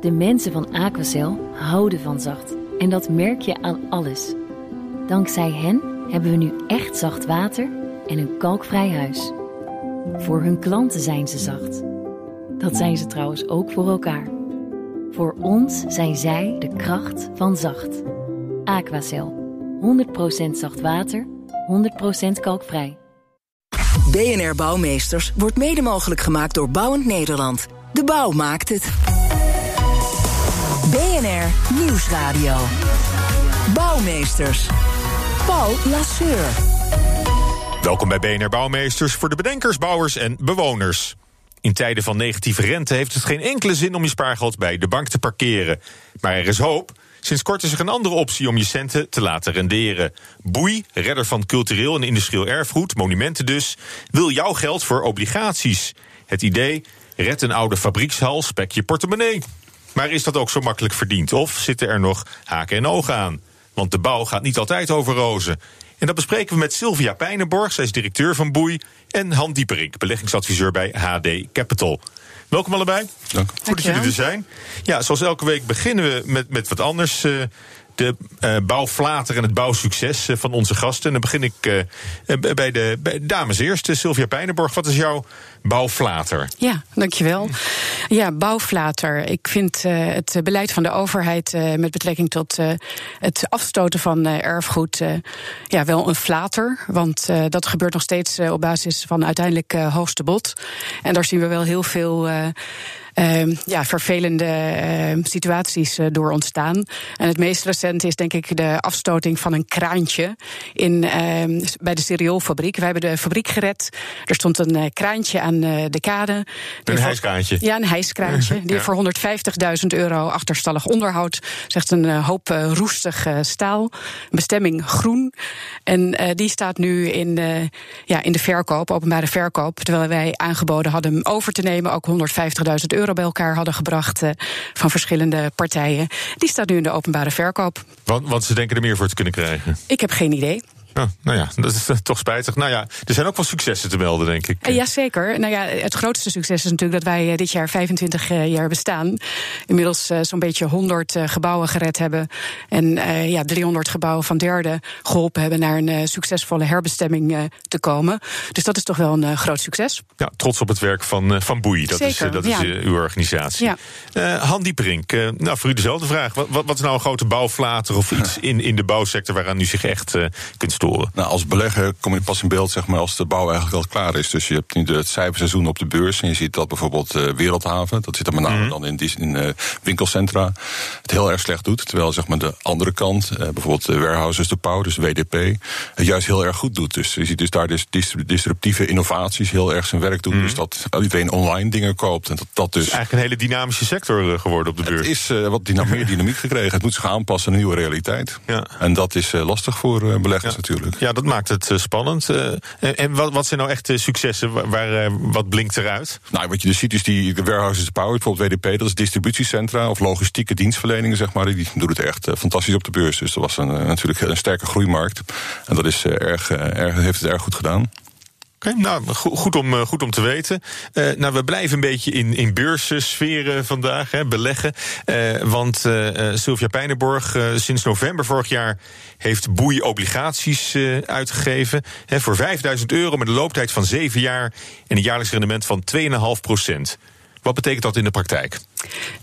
De mensen van Aquacel houden van zacht. En dat merk je aan alles. Dankzij hen hebben we nu echt zacht water en een kalkvrij huis. Voor hun klanten zijn ze zacht. Dat zijn ze trouwens ook voor elkaar. Voor ons zijn zij de kracht van zacht. Aquacel. 100% zacht water, 100% kalkvrij. BNR Bouwmeesters wordt mede mogelijk gemaakt door Bouwend Nederland. De bouw maakt het. BNR Nieuwsradio. Bouwmeesters. Paul Lasseur. Welkom bij BNR Bouwmeesters voor de bedenkers, bouwers en bewoners. In tijden van negatieve rente heeft het geen enkele zin om je spaargeld bij de bank te parkeren. Maar er is hoop. Sinds kort is er een andere optie om je centen te laten renderen. Boei, redder van cultureel en industrieel erfgoed, monumenten dus, wil jouw geld voor obligaties. Het idee: red een oude fabriekshal, spek je portemonnee. Maar is dat ook zo makkelijk verdiend? Of zitten er nog haken en ogen aan? Want de bouw gaat niet altijd over rozen. En dat bespreken we met Sylvia Pijnenborg, zij is directeur van Boei, en Han Dieperink, beleggingsadviseur bij HD Capital. Welkom allebei. Dank. Goed dat jullie er zijn. Ja, zoals elke week beginnen we met, met wat anders. Uh, de uh, bouwflater en het bouwsucces uh, van onze gasten. En dan begin ik uh, bij, de, bij dames eerst. Sylvia Pijnenborg, wat is jouw bouwflater? Ja, dankjewel. Ja, bouwflater. Ik vind het beleid van de overheid met betrekking tot het afstoten van erfgoed ja, wel een flater. Want dat gebeurt nog steeds op basis van uiteindelijk hoogste bod. En daar zien we wel heel veel ja, vervelende situaties door ontstaan. En het meest recente is denk ik de afstoting van een kraantje in, bij de cerealfabriek. We hebben de fabriek gered. Er stond een eh, kraantje aan eh, de kade. Een hijskraantje? Ja, een hijskraantje. die ja. voor 150.000 euro achterstallig onderhoud. Zegt een hoop roestig staal. Bestemming groen. En die staat nu in, ja, in de verkoop, openbare verkoop. Terwijl wij aangeboden hadden hem over te nemen. Ook 150.000 euro bij elkaar hadden gebracht van verschillende partijen. Die staat nu in de openbare verkoop. Want, want ze denken er meer voor te kunnen krijgen? Ik heb geen idee. Oh, nou ja, dat is toch spijtig. Nou ja, er zijn ook wel successen te melden, denk ik. Ja, zeker. Nou ja, het grootste succes is natuurlijk dat wij dit jaar 25 jaar bestaan. Inmiddels zo'n beetje 100 gebouwen gered hebben. En ja, 300 gebouwen van derde geholpen hebben naar een succesvolle herbestemming te komen. Dus dat is toch wel een groot succes. Ja, trots op het werk van, van Boei. Dat zeker, is, dat ja. is uw organisatie. Ja. Uh, Han Dieperink, nou, voor u dezelfde vraag. Wat, wat, wat is nou een grote bouwflater of iets in, in de bouwsector waaraan u zich echt uh, kunt storen? Nou, als belegger kom je pas in beeld zeg maar, als de bouw eigenlijk al klaar is. Dus je hebt nu het cijferseizoen op de beurs. En je ziet dat bijvoorbeeld uh, Wereldhaven, dat zit er met name mm. dan in, die, in uh, winkelcentra, het heel erg slecht doet. Terwijl zeg maar, de andere kant, uh, bijvoorbeeld de warehouses, de pauw, dus WDP, het juist heel erg goed doet. Dus je ziet dus daar dus disruptieve innovaties heel erg zijn werk doen. Mm. Dus dat iedereen online dingen koopt. En dat, dat dus. Het is eigenlijk een hele dynamische sector geworden op de beurs. Het is wat dynam meer dynamiek gekregen. Het moet zich aanpassen aan een nieuwe realiteit. Ja. En dat is lastig voor beleggers ja. natuurlijk. Ja, dat maakt het uh, spannend. Uh, en, wat, wat, zijn nou echt successen? Waar, waar wat blinkt eruit? Nou, wat je dus ziet is die warehouses power, bijvoorbeeld WDP, dat is distributiecentra of logistieke dienstverleningen, zeg maar. Die doen het echt fantastisch op de beurs. Dus dat was een, natuurlijk een sterke groeimarkt. En dat is erg, erg, heeft het erg goed gedaan. Oké, nou, goed om, goed om te weten. Uh, nou, we blijven een beetje in, in beurssferen vandaag, hè, beleggen. Uh, want Sylvia Pijnenborg, sinds november vorig jaar heeft Boei obligaties uitgegeven. Hè, voor 5000 euro met een looptijd van 7 jaar en een jaarlijks rendement van 2,5 procent. Wat betekent dat in de praktijk?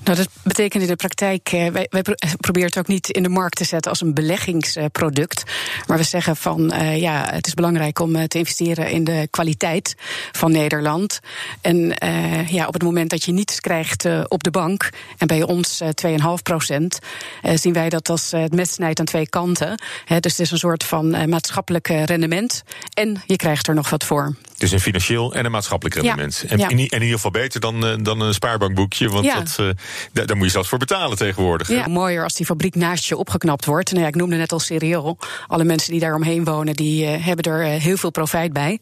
Nou, dat betekent in de praktijk, wij, wij proberen het ook niet in de markt te zetten als een beleggingsproduct. Maar we zeggen van uh, ja, het is belangrijk om te investeren in de kwaliteit van Nederland. En uh, ja, op het moment dat je niets krijgt uh, op de bank, en bij ons 2,5 procent, zien wij dat als het mes snijdt aan twee kanten. Dus het is een soort van maatschappelijk rendement. En je krijgt er nog wat voor. Dus een financieel en een maatschappelijk rendement. Ja, en, ja. in, ieder geval beter dan, dan een spaarbankboekje. Want ja. dat, uh, daar, daar moet je zelfs voor betalen tegenwoordig. Ja, mooier als die fabriek naast je opgeknapt wordt. Nou ja, ik noemde net al serieel. Alle mensen die daar omheen wonen, die uh, hebben er uh, heel veel profijt bij.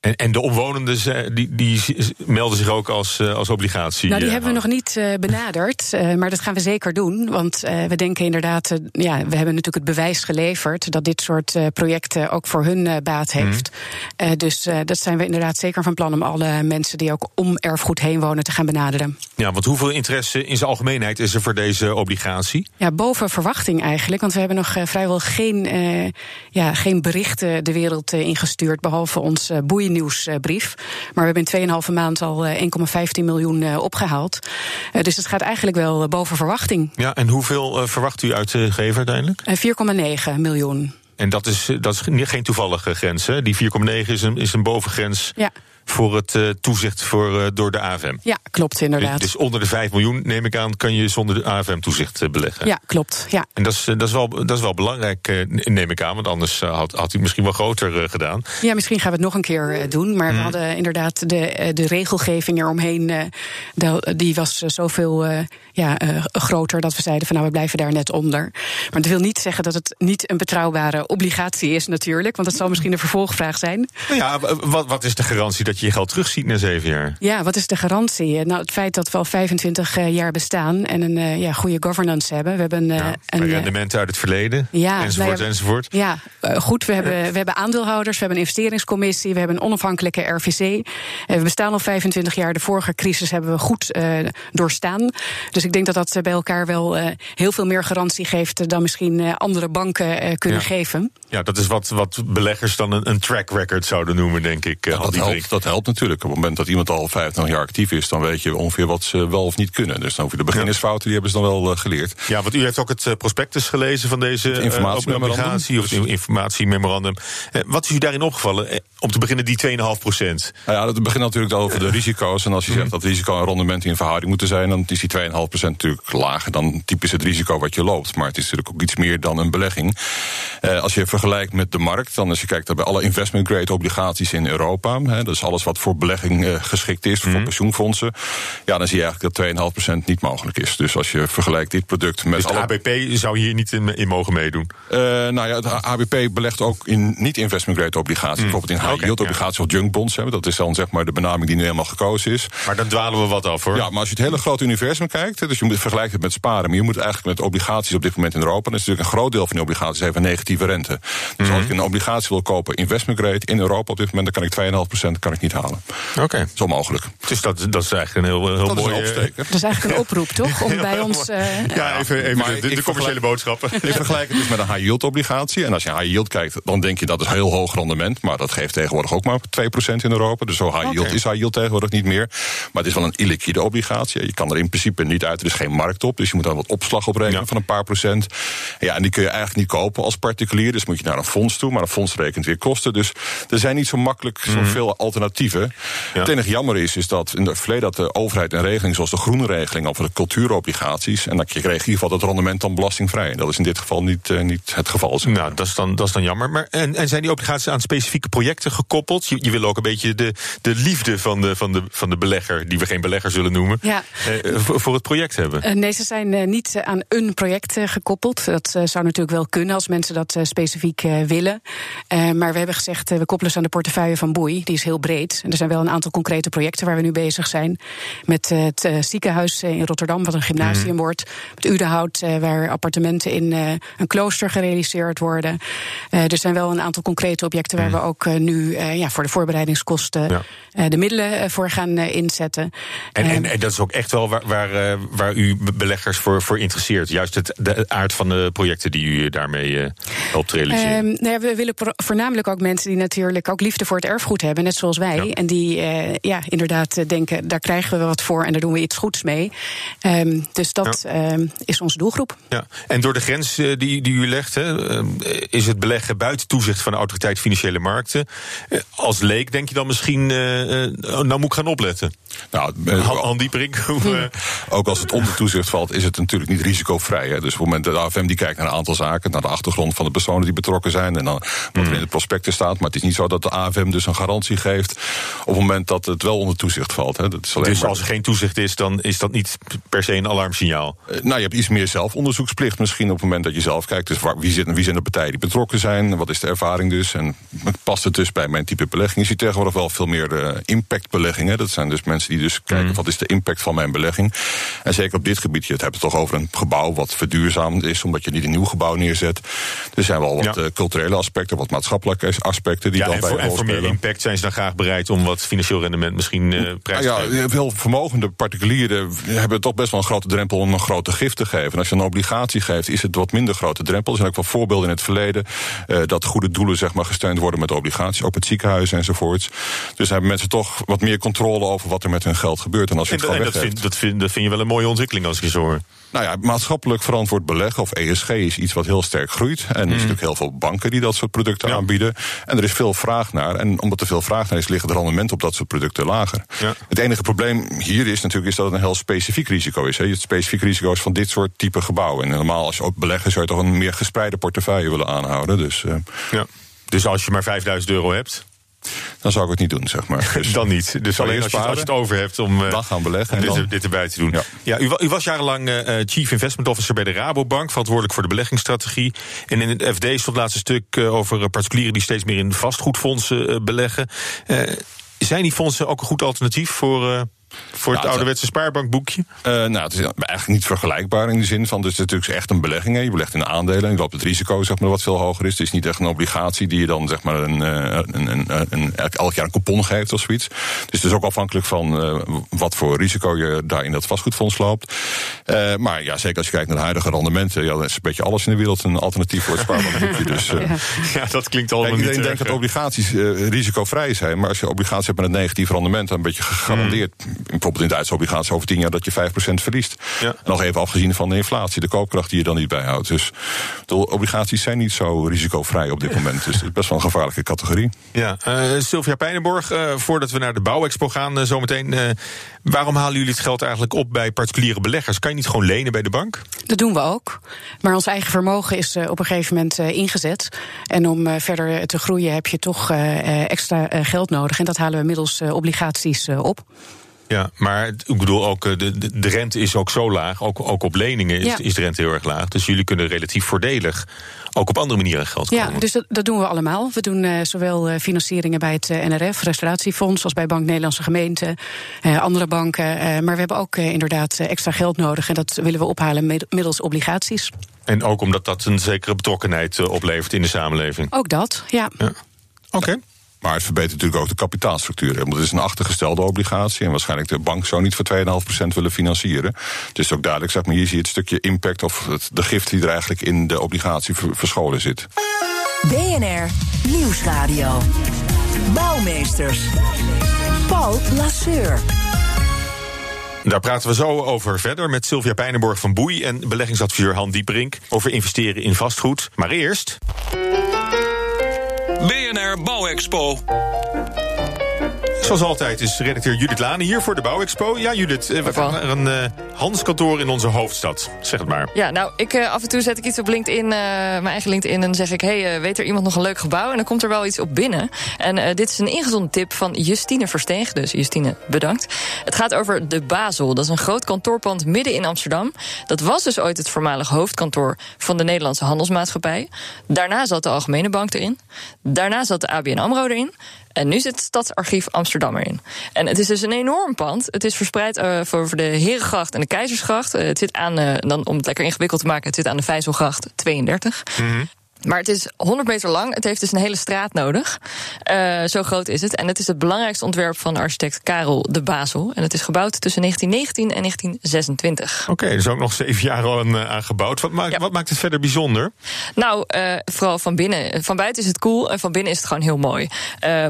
En, en de omwonenden die, die melden zich ook als, als obligatie? Nou, die hebben we nog niet benaderd, maar dat gaan we zeker doen. Want we denken inderdaad, ja, we hebben natuurlijk het bewijs geleverd dat dit soort projecten ook voor hun baat mhm. heeft. dus dat zijn we inderdaad zeker van plan om alle mensen die ook om erfgoed heen wonen te gaan benaderen. Ja, want hoeveel interesse in zijn algemeenheid is er voor deze obligatie? Ja, boven verwachting eigenlijk. Want we hebben nog vrijwel geen, ja, geen berichten de wereld ingestuurd, behalve ons boeiennieuwsbrief. Maar we hebben in 2,5 maand al 1,15 miljoen opgehaald. dus het gaat eigenlijk wel boven verwachting. Ja, en hoeveel verwacht u uit te geven uiteindelijk? 4,9 miljoen. En dat is, dat is geen toevallige grens. Hè? Die 4,9 is een, is een bovengrens. Ja voor het uh, toezicht voor, uh, door de AFM. Ja, klopt inderdaad. Dus, dus, onder de 5 miljoen, neem ik aan, kan je zonder de AFM-toezicht uh, beleggen. Ja, klopt. Ja. En dat is, dat is, wel, dat is wel belangrijk, neem ik aan, want anders had, had u misschien wel groter gedaan. Ja, misschien gaan we het nog een keer doen. Maar we hmm. hadden inderdaad de, de regelgeving eromheen, die was zoveel ja, groter dat we zeiden van nou, we blijven daar net onder. Maar dat wil niet zeggen dat het niet een betrouwbare obligatie is natuurlijk, want dat zal misschien een vervolgvraag zijn. Nou ja, wat, wat is de garantie dat je je geld terugziet na zeven jaar. Ja, wat is de garantie? Nou, het feit dat we al 25 eh, jaar bestaan en een uh, ja, goede governance hebben. We hebben een rendementen uit het verleden, ja, enzovoort, enzovoort. Ja, goed, we hebben, we hebben aandeelhouders, we hebben een investeringscommissie, we hebben een onafhankelijke RVC. we bestaan al 25 jaar. De vorige crisis hebben we goed doorstaan. Dus ik denk dat dat bij elkaar wel heel veel meer garantie geeft dan misschien andere banken kunnen geven. Ja, dat is wat, wat beleggers dan een, een track record zouden noemen, denk ik. Ja, dat, helpt, dat helpt natuurlijk. Op het moment dat iemand al 25 jaar actief is, dan weet je ongeveer wat ze wel of niet kunnen. Dus dan hoef je de beginnersfouten, die hebben ze dan wel uh, geleerd. Ja, want u heeft ook het uh, prospectus gelezen van deze uh, informatiememorandum. of informatiememorandum. wat is u daarin opgevallen? om te beginnen die 2,5 procent. Nou ja, dat begint natuurlijk over de risico's. En als je zegt mhm. dat risico en rendement in verhouding moeten zijn, dan is die 2,5 procent natuurlijk lager dan typisch het risico wat je loopt. Maar het is natuurlijk ook iets meer dan een belegging. als je vergelijkt met de markt, dan als je kijkt naar bij alle investment grade obligaties in Europa, hè, dat is alles wat voor belegging uh, geschikt is, voor mhm. pensioenfondsen. Ja, dan zie je eigenlijk dat 2,5% niet mogelijk is. Dus als je vergelijkt dit product met. Dus de ABP zou hier niet in, in mogen meedoen? Uh, nou ja, het ABP belegt ook in niet-investment grade obligaties. Mhm. Bijvoorbeeld in high yield obligaties of junk bonds. Hè, dat is dan zeg maar de benaming die nu helemaal gekozen is. Maar dan dwalen we wat af hoor. Ja, maar als je het hele grote universum kijkt, dus je moet vergelijken het met sparen, maar je moet eigenlijk met obligaties op dit moment in Europa. Dan is natuurlijk een groot deel van die obligaties heeft een negatieve rente. Dus als mhm. ik een obligatie wil kopen, investment grade in Europa op dit moment, dan kan ik 2,5% kan ik niet halen. Oké. Zo mogelijk. Dus dat, dat is eigenlijk een heel, heel mooi... Dat is eigenlijk een oproep, toch? Om bij ons... Uh, ja, even, even de, de, commerciële boodschappen. Ik vergelijk het dus met een high yield obligatie. En als je high yield kijkt, dan denk je dat is heel hoog rendement. Maar dat geeft tegenwoordig ook maar 2% in Europa. Dus zo high yield is high yield tegenwoordig niet meer. Maar het is wel een illiquide obligatie. Je kan er in principe niet uit. Er is geen markt op. Dus je moet daar wat opslag op rekenen van een paar procent. Ja, en die kun je eigenlijk niet kopen als particulier. Dus moet je naar een fonds toe. Maar een fonds rekent weer kosten. Dus er zijn niet zo makkelijk zoveel mhm. Alternatieven. Het enige jammer is, is dat in het verleden dat de overheid een regeling zoals de groene regeling over de cultuurobligaties. En dat je kreeg in ieder geval dat rendement dan belastingvrij. Dat is in dit geval niet, uh, niet het geval. Nou, dat is dan, dat is dan jammer. Maar, en, en zijn die obligaties aan specifieke projecten gekoppeld? Je, je wil ook een beetje de, de liefde van de, van, de, van de belegger, die we geen belegger zullen noemen, ja. eh, voor, voor, het project hebben. Uh, nee, ze zijn uh, niet aan een project gekoppeld. Dat zou natuurlijk wel kunnen als mensen dat specifiek willen. maar we hebben gezegd, we koppelen ze aan de portefeuille van Boei. Die is heel breed. En er zijn wel een aantal concrete projecten waar we nu bezig zijn. Met eh, het eh, ziekenhuis eh, in Rotterdam, wat een gymnasium mhm. wordt. Het Udenhout, waar appartementen in een klooster gerealiseerd worden. er zijn wel een aantal concrete objecten waar mhm. we ook nu ja, voor de voorbereidingskosten de middelen voor gaan inzetten. En, en, en, dat is ook echt wel waar, waar, waar u beleggers voor, voor interesseert. Juist het, de aard van de projecten die u daarmee helpt realiseren. Um, nou ja, we willen voornamelijk ook mensen die natuurlijk ook liefde voor het erfgoed hebben, net zoals wij. En die ja, inderdaad denken, daar krijgen we wat voor en daar doen we iets goeds mee. Um, dus dat um, is onze doelgroep. Ja. En door de grens uh, die, die u legt, hè, uh, is het beleggen buiten toezicht van de autoriteit financiële markten. Uh, als leek denk je dan misschien, nou moet ik gaan opletten. Nou, Andy Brink. ook als het onder toezicht valt, is het natuurlijk niet risicovrij. Hè. Dus op het moment dat de AFM die kijkt naar een aantal zaken, naar de achtergrond van de personen die betrokken zijn, en dan wat er in het prospectus staat. Maar het is niet zo dat de AFM dus een garantie geeft op het moment dat het wel onder toezicht valt. Hè. Dat is alleen Dus maar- als er geen toezicht is, dan is dat niet per se een alarmsignaal. Eh, Nou, je hebt iets meer zelfonderzoeksplicht misschien op het moment dat je zelf kijkt. Dus waar, wie, zit, wie zijn de partijen die betrokken zijn? Wat is de ervaring dus? En past het dus bij mijn type belegging? Je ziet tegenwoordig wel veel meer de impactbeleggingen. Dat zijn dus mensen die dus kijken wat is de impact van mijn belegging. En zeker op dit gebied, je hebt het toch over een gebouw wat verduurzaamd is, omdat je niet een nieuw gebouw neerzet. Er zijn wel wat Ja. eh, culturele aspecten, wat maatschappelijke aspecten die Ja, dan en bij voor, en voor meer impact zijn ze dan graag bereid om wat financieel rendement misschien eh prijs te geven. ja, veel vermogende particulieren hebben toch best wel een grote drempel om een grote gift te geven. En als je een obligatie geeft, is het wat minder grote drempel. Er zijn ook wel voorbeelden in het verleden eh, dat goede doelen zeg maar, gesteund worden met obligaties, ook met ziekenhuizen enzovoorts. Dus hebben mensen toch wat meer controle over wat er met hun geld gebeurt. En als je En, het en dat, vind, dat, vind, dat vind je wel een mooie ontwikkeling als ik je zo hoor. Nou ja, maatschappelijk verantwoord beleggen of ESG is iets wat heel sterk groeit. En er zijn natuurlijk heel veel banken die dat soort producten. Ja. aanbieden. En er is veel vraag naar. En omdat er veel vraag naar is, liggen de rendementen op dat soort producten lager. Ja. Het enige probleem hier is natuurlijk is dat het een heel specifiek risico is. Hè. Het specifiek risico is van dit soort type gebouwen. En normaal als je ook beleggen zou je toch een meer gespreide portefeuille willen aanhouden. Dus eh, Ja. Dus als je maar 5000 euro hebt, dan zou ik het niet doen, zeg maar. Dus dan niet. Dus alleen als je, als je het over hebt om eh, dan gaan beleggen. En dit, dan, dit erbij te doen. Ja. Ja. u, u was jarenlang eh, eh, Chief Investment Officer bij de Rabobank, verantwoordelijk voor de beleggingsstrategie. En in het FD stond het laatste stuk over particulieren die steeds meer in vastgoedfondsen beleggen. Zijn die fondsen ook een goed alternatief voor, voor het het- ouderwetse spaarbankboekje? Eh, nou, het is eigenlijk niet vergelijkbaar in de zin van. Dus het is natuurlijk echt een belegging. Hè. Je belegt in aandelen. En je loopt het risico zeg maar, wat veel hoger is. Het is niet echt een obligatie die je dan zeg maar, een, eh, een, een, een, een- elk jaar een coupon geeft of zoiets. Dus het is ook afhankelijk van eh, wat voor risico je daar in dat vastgoedfonds loopt. Eh, maar ja, zeker als je kijkt naar de huidige rendementen. Ja, dan is een beetje alles in de wereld een alternatief voor het spaarbankboekje. Dus, eh, Ja, dat klinkt allemaal niet iedereen erg, denkt dat obligaties risicovrij zijn. Maar als je obligaties hebt met een negatief rendement, dan ben je gegarandeerd. Bijvoorbeeld in Duitse obligaties over 10 jaar dat je 5% verliest. Ja. Nog even afgezien van de inflatie, de koopkracht die je dan niet bijhoudt. Dus de obligaties zijn niet zo risicovrij op dit moment. Dus het is best wel een gevaarlijke categorie. Ja, eh, Sylvia Pijnenborg, eh, voordat we naar de bouwexpo gaan eh, zometeen. eh, waarom halen jullie het geld eigenlijk op bij particuliere beleggers? Kan je niet gewoon lenen bij de bank? Dat doen we ook. Maar ons eigen vermogen is eh, op een gegeven moment eh, ingezet. En om eh, verder te groeien heb je toch eh, eh, extra eh, geld nodig. En dat halen we middels obligaties eh, op. Ja, maar ik bedoel ook, eh, de, de, de rente is ook zo laag. Ook, ook op leningen is, Ja. is de rente heel erg laag. Dus jullie kunnen relatief voordelig ook op andere manieren geld komen. Ja, dus dat, dat doen we allemaal. We doen eh, zowel eh, financieringen bij het NRF, Restauratiefonds, als bij Bank Nederlandse Gemeenten, andere banken. maar we hebben ook inderdaad extra geld nodig. En dat willen we ophalen middels obligaties. En ook omdat dat een zekere betrokkenheid oplevert in de samenleving. Ook dat, ja. Oké. Maar het verbetert natuurlijk ook de kapitaalstructuur. Want het is een achtergestelde obligatie. En waarschijnlijk de bank zou niet voor 2,5% willen financieren. Dus ook duidelijk, zeg maar, hier zie je het stukje impact of het, de gift die er eigenlijk in de obligatie ver- verscholen zit. BNR Nieuwsradio. Bouwmeesters. Paul Lasseur. Daar praten we zo over verder met Sylvia Pijnenborg van Boei en beleggingsadviseur Han Dieperink over investeren in vastgoed. Maar eerst. BNR Bouwexpo. Zoals altijd is redacteur Judith Lane hier voor de Bouwexpo. Ja, Judith, eh, we gaan naar een eh, handelskantoor in onze hoofdstad. Zeg het maar. Ja, nou, ik, eh, af en toe zet ik iets op LinkedIn, mijn eigen LinkedIn... en dan zeg ik, hey, weet er iemand nog een leuk gebouw? En dan komt er wel iets op binnen. En dit is een ingezonden tip van Justine Versteeg. Dus Justine, bedankt. Het gaat over de Basel. Dat is een groot kantoorpand midden in Amsterdam. Dat was dus ooit het voormalig hoofdkantoor van de Nederlandse Handelsmaatschappij. Daarna zat de Algemene Bank erin. Daarna zat de ABN AMRO erin. En nu zit het Stadsarchief Amsterdam erin. En het is dus een enorm pand. Het is verspreid eh, over de Herengracht en de Keizersgracht. Eh, het zit aan, eh, dan, om het lekker ingewikkeld te maken, het zit aan de Vijzelgracht 32. Maar het is 100 meter lang. Het heeft dus een hele straat nodig. Eh, zo groot is het. En het is het belangrijkste ontwerp van architect Karel de Basel. En het is gebouwd tussen 1919 en 1926. Oké, er is ook nog zeven jaar al aan, eh, aan gebouwd. Wat maakt, Ja. wat maakt het verder bijzonder? Nou, eh, vooral van binnen. Van buiten is het cool en van binnen is het gewoon heel mooi.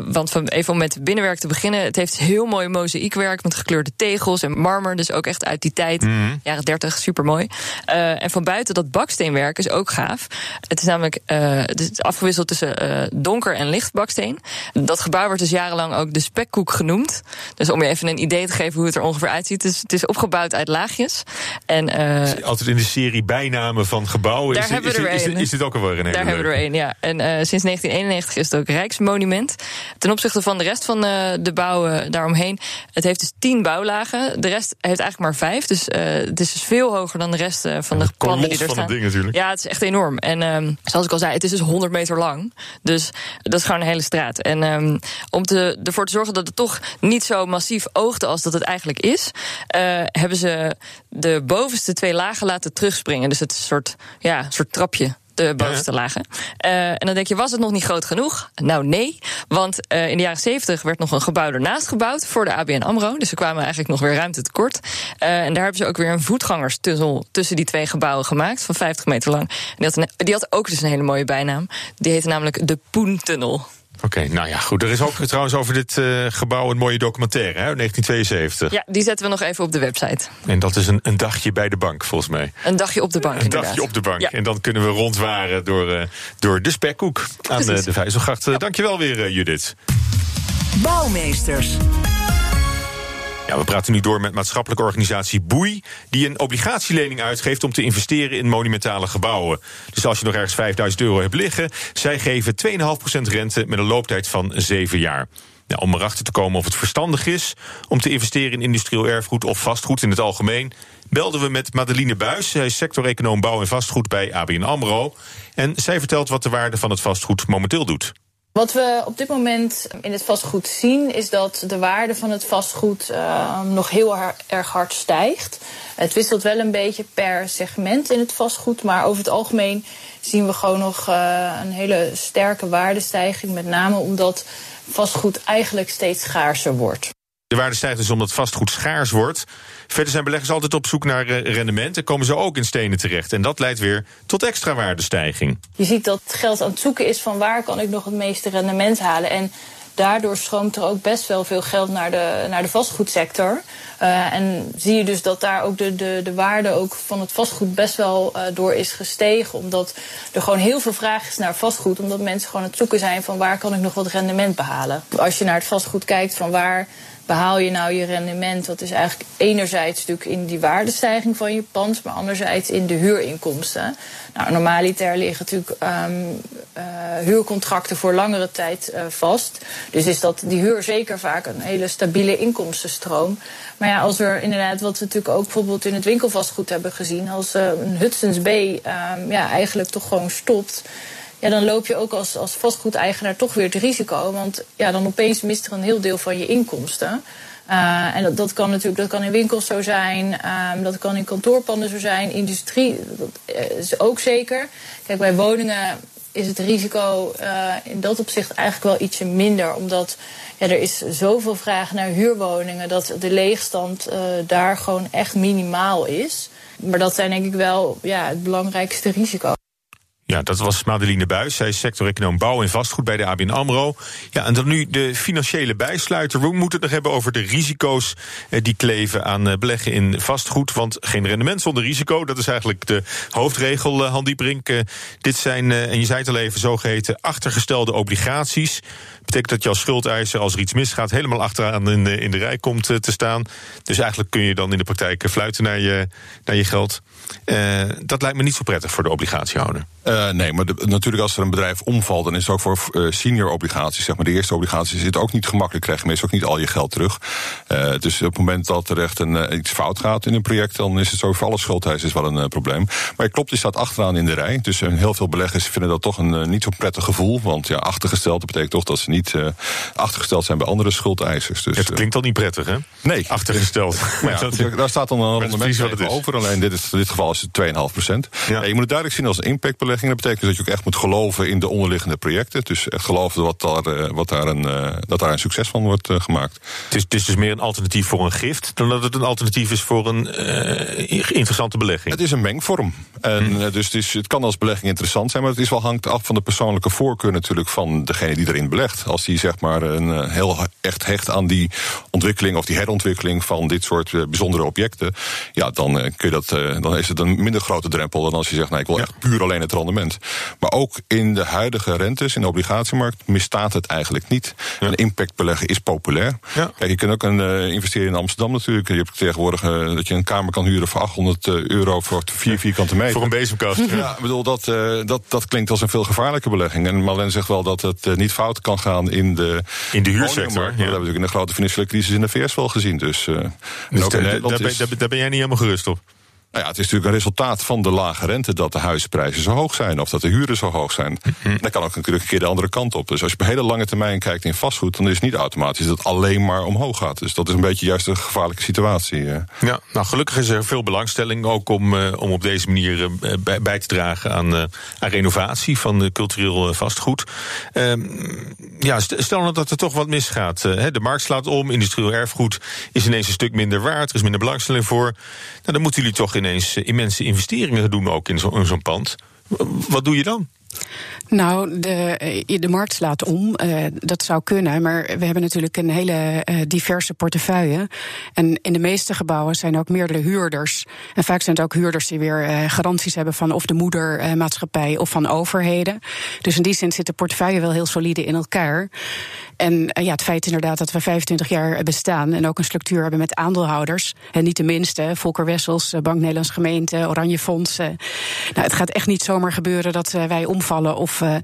Want van, even om met binnenwerk te beginnen. Het heeft heel mooi mozaïekwerk met gekleurde tegels en marmer. Dus ook echt uit die tijd, jaren 30, super mooi. en van buiten dat baksteenwerk is ook gaaf. Het is namelijk namelijk uh, afgewisseld tussen uh, donker en licht baksteen. Dat gebouw wordt dus jarenlang ook de spekkoek genoemd. Dus om je even een idee te geven hoe het er ongeveer uitziet. Het is, het is opgebouwd uit laagjes. En, uh, Altijd in de serie bijnamen van gebouwen. Daar is, hebben is, we er is, een. is, is dit ook alweer een hele Daar hebben we er één, ja. En sinds 1991 is het ook Rijksmonument. Ten opzichte van de rest van de bouwen daaromheen. Het heeft dus tien bouwlagen. De rest heeft eigenlijk maar vijf. Dus het is dus veel hoger dan de rest van de panden die er staan. Ding, natuurlijk. Ja, het is echt enorm. En um, zoals ik al het is dus 100 meter lang. Dus dat is gewoon een hele straat. En um, om te, ervoor te zorgen dat het toch niet zo massief oogde als dat het eigenlijk is, uh, hebben ze de bovenste twee lagen laten terugspringen. Dus het is een soort, ja, een soort trapje de bovenste lagen. Uh, en dan denk je, was het nog niet groot genoeg? Nou, nee. Want uh, in de jaren 70 werd nog een gebouw ernaast gebouwd voor de ABN AMRO. Dus ze kwamen eigenlijk nog weer ruimte tekort. Uh, en daar hebben ze ook weer een voetgangerstunnel tussen die twee gebouwen gemaakt, van 50 meter lang. En die had, een, die had ook dus een hele mooie bijnaam. Die heette namelijk de Poentunnel. Oké, okay, nou ja, goed. Er is ook trouwens over dit uh, gebouw een mooie documentaire, hè, 1972. Ja, die zetten we nog even op de website. En dat is een, een dagje bij de bank, volgens mij. Een dagje op de bank, Een inderdaad. dagje op de bank. Ja. En dan kunnen we rondwaren door, uh, door de spekkoek aan de, de Vijzelgracht. Ja. Dankjewel weer, uh, Judith. Bouwmeesters. Ja, we praten nu door met maatschappelijke organisatie Boei, die een obligatielening uitgeeft om te investeren in monumentale gebouwen. Dus als je nog ergens 5000 euro hebt liggen, zij geven 2,5% rente met een looptijd van 7 jaar. Nou, om erachter te komen of het verstandig is om te investeren in industrieel erfgoed of vastgoed in het algemeen, belden we met Madeline Buis. Zij is sector-econoom bouw en vastgoed bij ABN AMRO. En zij vertelt wat de waarde van het vastgoed momenteel doet. Wat we op dit moment in het vastgoed zien, is dat de waarde van het vastgoed uh, nog heel erg hard stijgt. Het wisselt wel een beetje per segment in het vastgoed, maar over het algemeen zien we gewoon nog uh, een hele sterke waardestijging. Met name omdat vastgoed eigenlijk steeds schaarser wordt. De waarde stijgt dus omdat vastgoed schaars wordt. Verder zijn beleggers altijd op zoek naar rendement en komen ze ook in stenen terecht. En dat leidt weer tot extra waardestijging. Je ziet dat geld aan het zoeken is van waar kan ik nog het meeste rendement halen. En daardoor stroomt er ook best wel veel geld naar de, naar de vastgoedsector. Uh, en zie je dus dat daar ook de, de, de waarde ook van het vastgoed best wel uh, door is gestegen. Omdat er gewoon heel veel vraag is naar vastgoed. Omdat mensen gewoon aan het zoeken zijn van waar kan ik nog wat rendement behalen. Als je naar het vastgoed kijkt van waar behaal je nou je rendement? Dat is eigenlijk enerzijds natuurlijk in die waardestijging van je pand, maar anderzijds in de huurinkomsten. Nou, normaliter liggen natuurlijk um, uh, huurcontracten voor langere tijd uh, vast. Dus is dat die huur zeker vaak een hele stabiele inkomstenstroom. Maar ja, als er inderdaad, wat we natuurlijk ook bijvoorbeeld in het winkelvastgoed hebben gezien, als uh, een Hudson's Bay um, ja, eigenlijk toch gewoon stopt ja, dan loop je ook als, als vastgoedeigenaar toch weer het risico. Want ja, dan opeens mist er een heel deel van je inkomsten. Uh, en dat, dat kan natuurlijk dat kan in winkels zo zijn, um, dat kan in kantoorpanden zo zijn, industrie dat is ook zeker. Kijk, bij woningen is het risico uh, in dat opzicht eigenlijk wel ietsje minder, omdat ja, er is zoveel vraag naar huurwoningen dat de leegstand daar gewoon echt minimaal is. Maar dat zijn denk ik wel ja, het belangrijkste risico. Ja, dat was Madeline Buis. Zij is sector-econoom bouw en vastgoed bij de ABN AMRO. Ja, en dan nu de financiële bijsluiter. We moeten het nog hebben over de risico's die kleven aan beleggen in vastgoed. Want geen rendement zonder risico, dat is eigenlijk de hoofdregel, Han Diebrink. Dit zijn, en je zei het al even, zogeheten achtergestelde obligaties. Betekent dat je als schuldeiser, als er iets misgaat, helemaal achteraan in de, in de rij komt te staan. Dus eigenlijk kun je dan in de praktijk fluiten naar je, naar je geld. Uh, dat lijkt me niet zo prettig voor de obligatiehouder. Uh, nee, maar de, natuurlijk als er een bedrijf omvalt, dan is het ook voor uh, senior obligaties, zeg maar de eerste obligaties, is het ook niet gemakkelijk. Krijg je meestal ook niet al je geld terug. Dus op het moment dat er echt een, iets fout gaat in een project, dan is het zo voor alle schuldeisers wel een probleem. Maar klopt, die staat achteraan in de rij. Dus heel veel beleggers vinden dat toch een niet zo prettig gevoel. Want ja, achtergesteld dat betekent toch dat ze niet achtergesteld zijn bij andere schuldeisers. Dus, het klinkt al niet prettig, hè? Nee. Achtergesteld. Maar ja, dat, daar staat dan een rendement over. Alleen dit is, dit geval is het 2,5 procent. Ja. je moet het duidelijk zien als een impactbelegging. Dat betekent dat je ook echt moet geloven in de onderliggende projecten. Dus echt geloven wat daar, wat daar een, dat daar een succes van wordt uh, gemaakt. Het is, het is, dus meer een alternatief voor een gift... dan dat het een alternatief is voor een uh, interessante belegging. Het is een mengvorm. En, hm. Dus het, is, het kan als belegging interessant zijn... maar het is wel hangt af van de persoonlijke voorkeur natuurlijk... van degene die erin belegt. Als die zeg maar een, heel echt hecht aan die ontwikkeling... of die herontwikkeling van dit soort bijzondere objecten... ja, dan, kun je dat, dan is het een minder grote drempel... dan als je zegt, nou, ik wil echt puur alleen het rendement. Maar ook in de huidige rentes in de obligatiemarkt misstaat het eigenlijk niet. Een impact beleggen is populair. Kijk, je kunt ook een, uh, investeren in Amsterdam natuurlijk. Je hebt tegenwoordig uh, dat je een kamer kan huren voor 800 euro voor vier vierkante meter. Voor een bezemkast. Ja, ik bedoel, dat, dat, dat klinkt als een veel gevaarlijke belegging. En Marlene zegt wel dat het niet fout kan gaan in de, in de huursector. Ja. Dat hebben we natuurlijk in de grote financiële crisis in de VS wel gezien. Dus, dus is... daar ben jij niet helemaal gerust op? Nou ja, het is natuurlijk een resultaat van de lage rente dat de huizenprijzen zo hoog zijn of dat de huren zo hoog zijn. Mm Dan kan ook natuurlijk een keer de andere kant op. Dus als je op hele lange termijn kijkt in vastgoed, dan is het niet automatisch dat het alleen maar omhoog gaat. Dus dat is een beetje juist een gevaarlijke situatie. Eh. Ja, nou gelukkig is er veel belangstelling ook om, uh, om op deze manier uh, bij, bij, te dragen aan, uh, aan renovatie van cultureel vastgoed. Ehm, ja, stel nou dat er toch wat misgaat. de markt slaat om, industrieel erfgoed is ineens een stuk minder waard, er is minder belangstelling voor. Nou, dan moeten jullie toch ineens immense investeringen doen ook in zo'n zo pand. Wat doe je dan? Nou, de, eh, de markt slaat om. Uh, dat zou kunnen. Maar we hebben natuurlijk een hele diverse portefeuille. En in de meeste gebouwen zijn ook meerdere huurders. En vaak zijn het ook huurders die weer garanties hebben van of de moedermaatschappij of van overheden. Dus in die zin zit de portefeuille wel heel solide in elkaar. En ja, het feit inderdaad dat we 25 jaar bestaan en ook een structuur hebben met aandeelhouders. En niet de minste, Volker Wessels, Bank Nederlands Gemeente, Oranje Fonds. Nou, het gaat echt niet zomaar gebeuren dat wij omvallen of uh,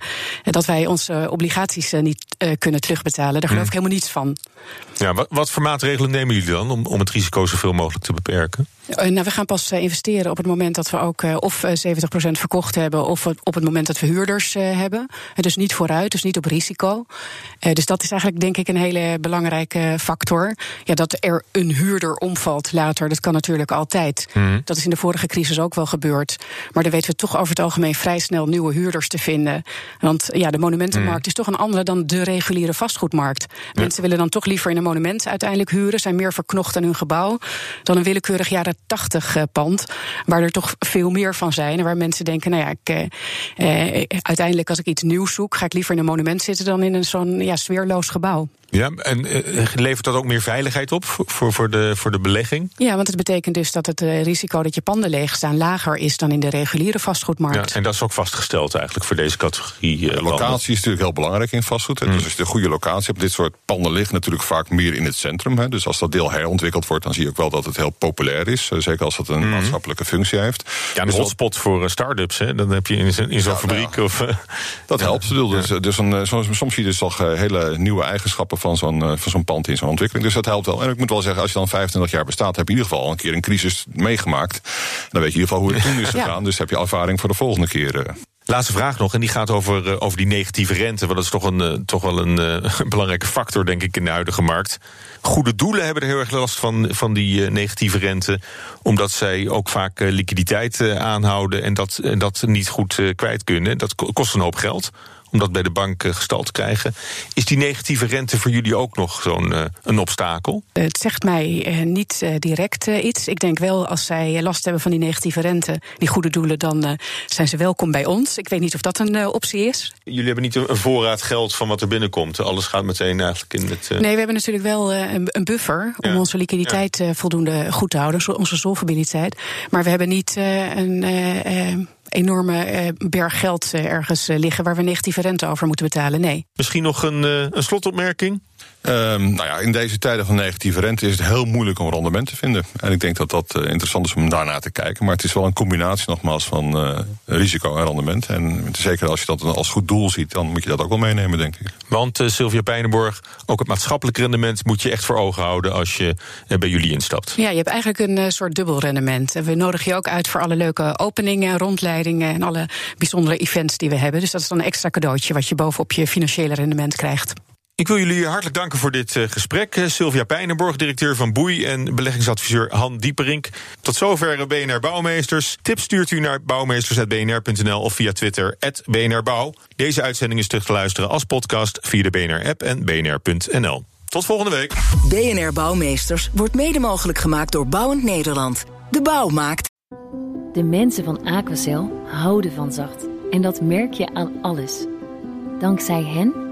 dat wij onze obligaties niet uh, kunnen terugbetalen. Daar geloof ik hmm. helemaal niets van. Ja, wat, wat voor maatregelen nemen jullie dan om, om het risico zoveel mogelijk te beperken? Nou, we gaan pas investeren op het moment dat we ook of 70% verkocht hebben, of op het moment dat we huurders hebben. Dus niet vooruit, dus niet op risico. Dus dat is eigenlijk denk ik een hele belangrijke factor. Ja, dat er een huurder omvalt later, dat kan natuurlijk altijd. Mm. Dat is in de vorige crisis ook wel gebeurd. Maar dan weten we toch over het algemeen vrij snel nieuwe huurders te vinden. Want ja, de monumentenmarkt mm. is toch een andere dan de reguliere vastgoedmarkt. Mensen willen dan toch liever in een monument uiteindelijk huren, zijn meer verknocht aan hun gebouw dan een willekeurig jaren 80 eh, pand, waar er toch veel meer van zijn en waar mensen denken, nou ja, ik, eh, eh, uiteindelijk als ik iets nieuws zoek, ga ik liever in een monument zitten dan in een zo'n ja, sfeerloos gebouw. Ja, en uh, levert dat ook meer veiligheid op voor, voor, de, voor de belegging? Ja, want het betekent dus dat het uh, risico dat je panden leeg staan lager is dan in de reguliere vastgoedmarkt. Ja, en dat is ook vastgesteld eigenlijk voor deze categorie. Uh, locatie is natuurlijk heel belangrijk in vastgoed. Mm. Dus als je een goede locatie hebt, dit soort panden liggen natuurlijk vaak meer in het centrum. Hè. Dus als dat deel herontwikkeld wordt, dan zie je ook wel dat het heel populair is. zeker als dat een mm. maatschappelijke functie heeft. Ja, een dus hotspot voor start-ups. Hè. Dan heb je in, in zo'n fabriek. Ja, of, dat helpt. Dus, dus een, soms zie je dus toch hele nieuwe eigenschappen van zo'n uh, van zo'n pand in zo'n ontwikkeling. Dus dat helpt wel. En ik moet wel zeggen, als je dan 25 jaar bestaat, heb je in ieder geval al een keer een crisis meegemaakt. Dan weet je in ieder geval hoe het toen is gegaan. ja. Dus heb je ervaring voor de volgende keer. Uh. Laatste vraag nog, en die gaat over, uh, over die negatieve rente. Want dat is toch, een, uh, toch wel een uh, belangrijke factor, denk ik, in de huidige markt. Goede doelen hebben er heel erg last van, van die negatieve rente. Omdat zij ook vaak liquiditeit aanhouden en dat, en dat niet goed kwijt kunnen. Dat kost een hoop geld om dat bij de bank eh, gestald te krijgen. Is die negatieve rente voor jullie ook nog zo'n uh, een obstakel? Het zegt mij uh, niet direct iets. Ik denk wel, als zij last hebben van die negatieve rente, die goede doelen, dan zijn ze welkom bij ons. Ik weet niet of dat een optie is. Jullie hebben niet een voorraad geld van wat er binnenkomt. Alles gaat meteen eigenlijk in het. Nee, we hebben natuurlijk wel een, een, buffer om onze liquiditeit ja. voldoende goed te houden, onze solvabiliteit. Maar we hebben niet een enorme uh, berg geld uh, ergens uh, liggen waar we negatieve rente over moeten betalen. Nee. Misschien nog een, een slotopmerking? Um, nou ja, in deze tijden van negatieve rente is het heel moeilijk om rendement te vinden. En ik denk dat dat uh, interessant is om daarna te kijken. Maar het is wel een combinatie nogmaals van uh, risico en rendement. En zeker als je dat als goed doel ziet, dan moet je dat ook wel meenemen, denk ik. Want uh, Sylvia Pijnenborg, ook het maatschappelijk rendement moet je echt voor ogen houden als je bij jullie instapt. Ja, je hebt eigenlijk een soort dubbel rendement. We nodigen je ook uit voor alle leuke openingen, rondleidingen en alle bijzondere events die we hebben. Dus dat is dan een extra cadeautje wat je bovenop je financiële rendement krijgt. Ik wil jullie hartelijk danken voor dit uh, gesprek. Uh, Sylvia Pijnenborg, directeur van Boei en beleggingsadviseur Han Dieperink. Tot zover BNR Bouwmeesters. Tips stuurt u naar bouwmeesters.bnr.nl of via Twitter @bnrbouw. Deze uitzending is terug te luisteren als podcast via de BNR-app en bnr.nl. Tot volgende week. BNR Bouwmeesters wordt mede mogelijk gemaakt door Bouwend Nederland. De bouw maakt. De mensen van Aquacel houden van zacht. En dat merk je aan alles. Dankzij hen